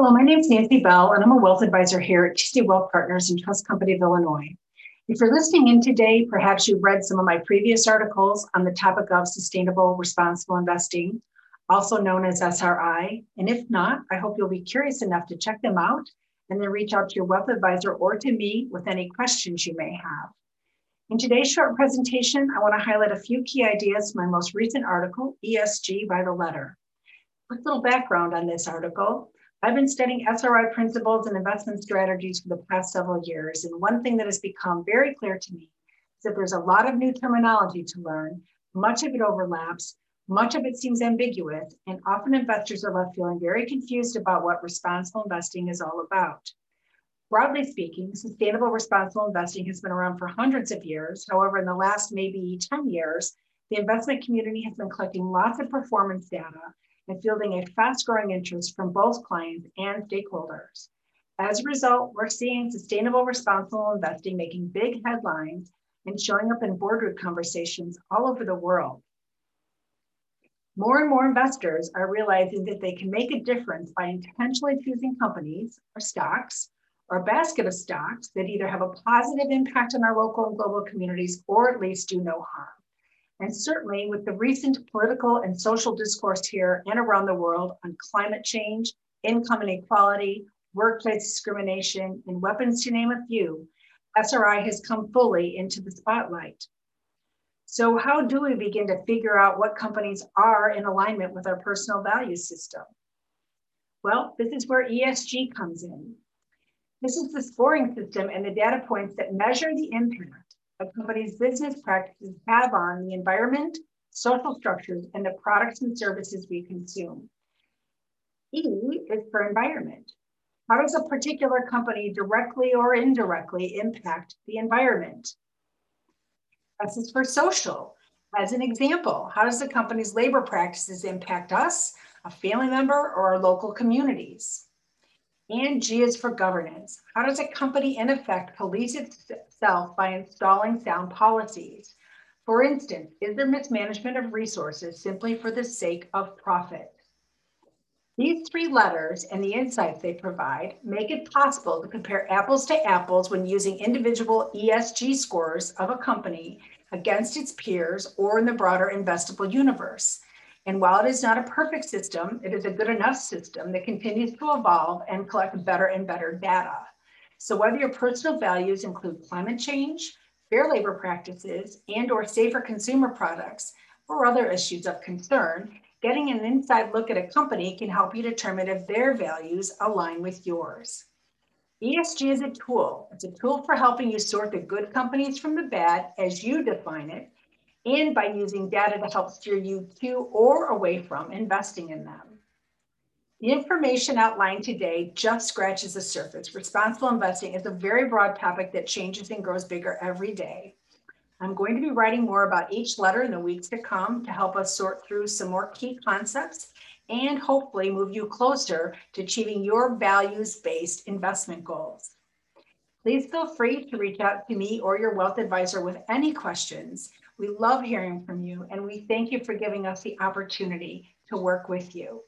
Hello, my name is Nancy Bell, and I'm a wealth advisor here at TC Wealth Partners and Trust Company of Illinois. If you're listening in today, perhaps you've read some of my previous articles on the topic of sustainable responsible investing, also known as SRI. And if not, I hope you'll be curious enough to check them out and then reach out to your wealth advisor or to me with any questions you may have. In today's short presentation, I want to highlight a few key ideas from my most recent article, ESG by the Letter. Quick little background on this article. I've been studying SRI principles and investment strategies for the past several years. And one thing that has become very clear to me is that there's a lot of new terminology to learn. Much of it overlaps, much of it seems ambiguous, and often investors are left feeling very confused about what responsible investing is all about. Broadly speaking, sustainable responsible investing has been around for hundreds of years. However, in the last maybe 10 years, the investment community has been collecting lots of performance data and fielding a fast growing interest from both clients and stakeholders. As a result, we're seeing sustainable responsible investing making big headlines and showing up in boardroom conversations all over the world. More and more investors are realizing that they can make a difference by intentionally choosing companies or stocks or a basket of stocks that either have a positive impact on our local and global communities or at least do no harm. And certainly with the recent political and social discourse here and around the world on climate change, income inequality, workplace discrimination, and weapons to name a few, SRI has come fully into the spotlight. So how do we begin to figure out what companies are in alignment with our personal value system? Well, this is where ESG comes in. This is the scoring system and the data points that measure the impact a company's business practices have on the environment, social structures, and the products and services we consume. E is for environment. How does a particular company directly or indirectly impact the environment? S is for social. As an example, how does the company's labor practices impact us, a family member, or our local communities? And G is for governance. How does a company in effect police itself by installing sound policies? For instance, is there mismanagement of resources simply for the sake of profit? These three letters and the insights they provide make it possible to compare apples to apples when using individual ESG scores of a company against its peers or in the broader investable universe. And while it is not a perfect system, it is a good enough system that continues to evolve and collect better and better data. So whether your personal values include climate change, fair labor practices, and or safer consumer products, or other issues of concern, getting an inside look at a company can help you determine if their values align with yours. ESG is a tool. It's a tool for helping you sort the good companies from the bad as you define it and by using data to help steer you to or away from investing in them. The information outlined today just scratches the surface. Responsible investing is a very broad topic that changes and grows bigger every day. I'm going to be writing more about each letter in the weeks to come to help us sort through some more key concepts and hopefully move you closer to achieving your values based investment goals. Please feel free to reach out to me or your wealth advisor with any questions. We love hearing from you and we thank you for giving us the opportunity to work with you.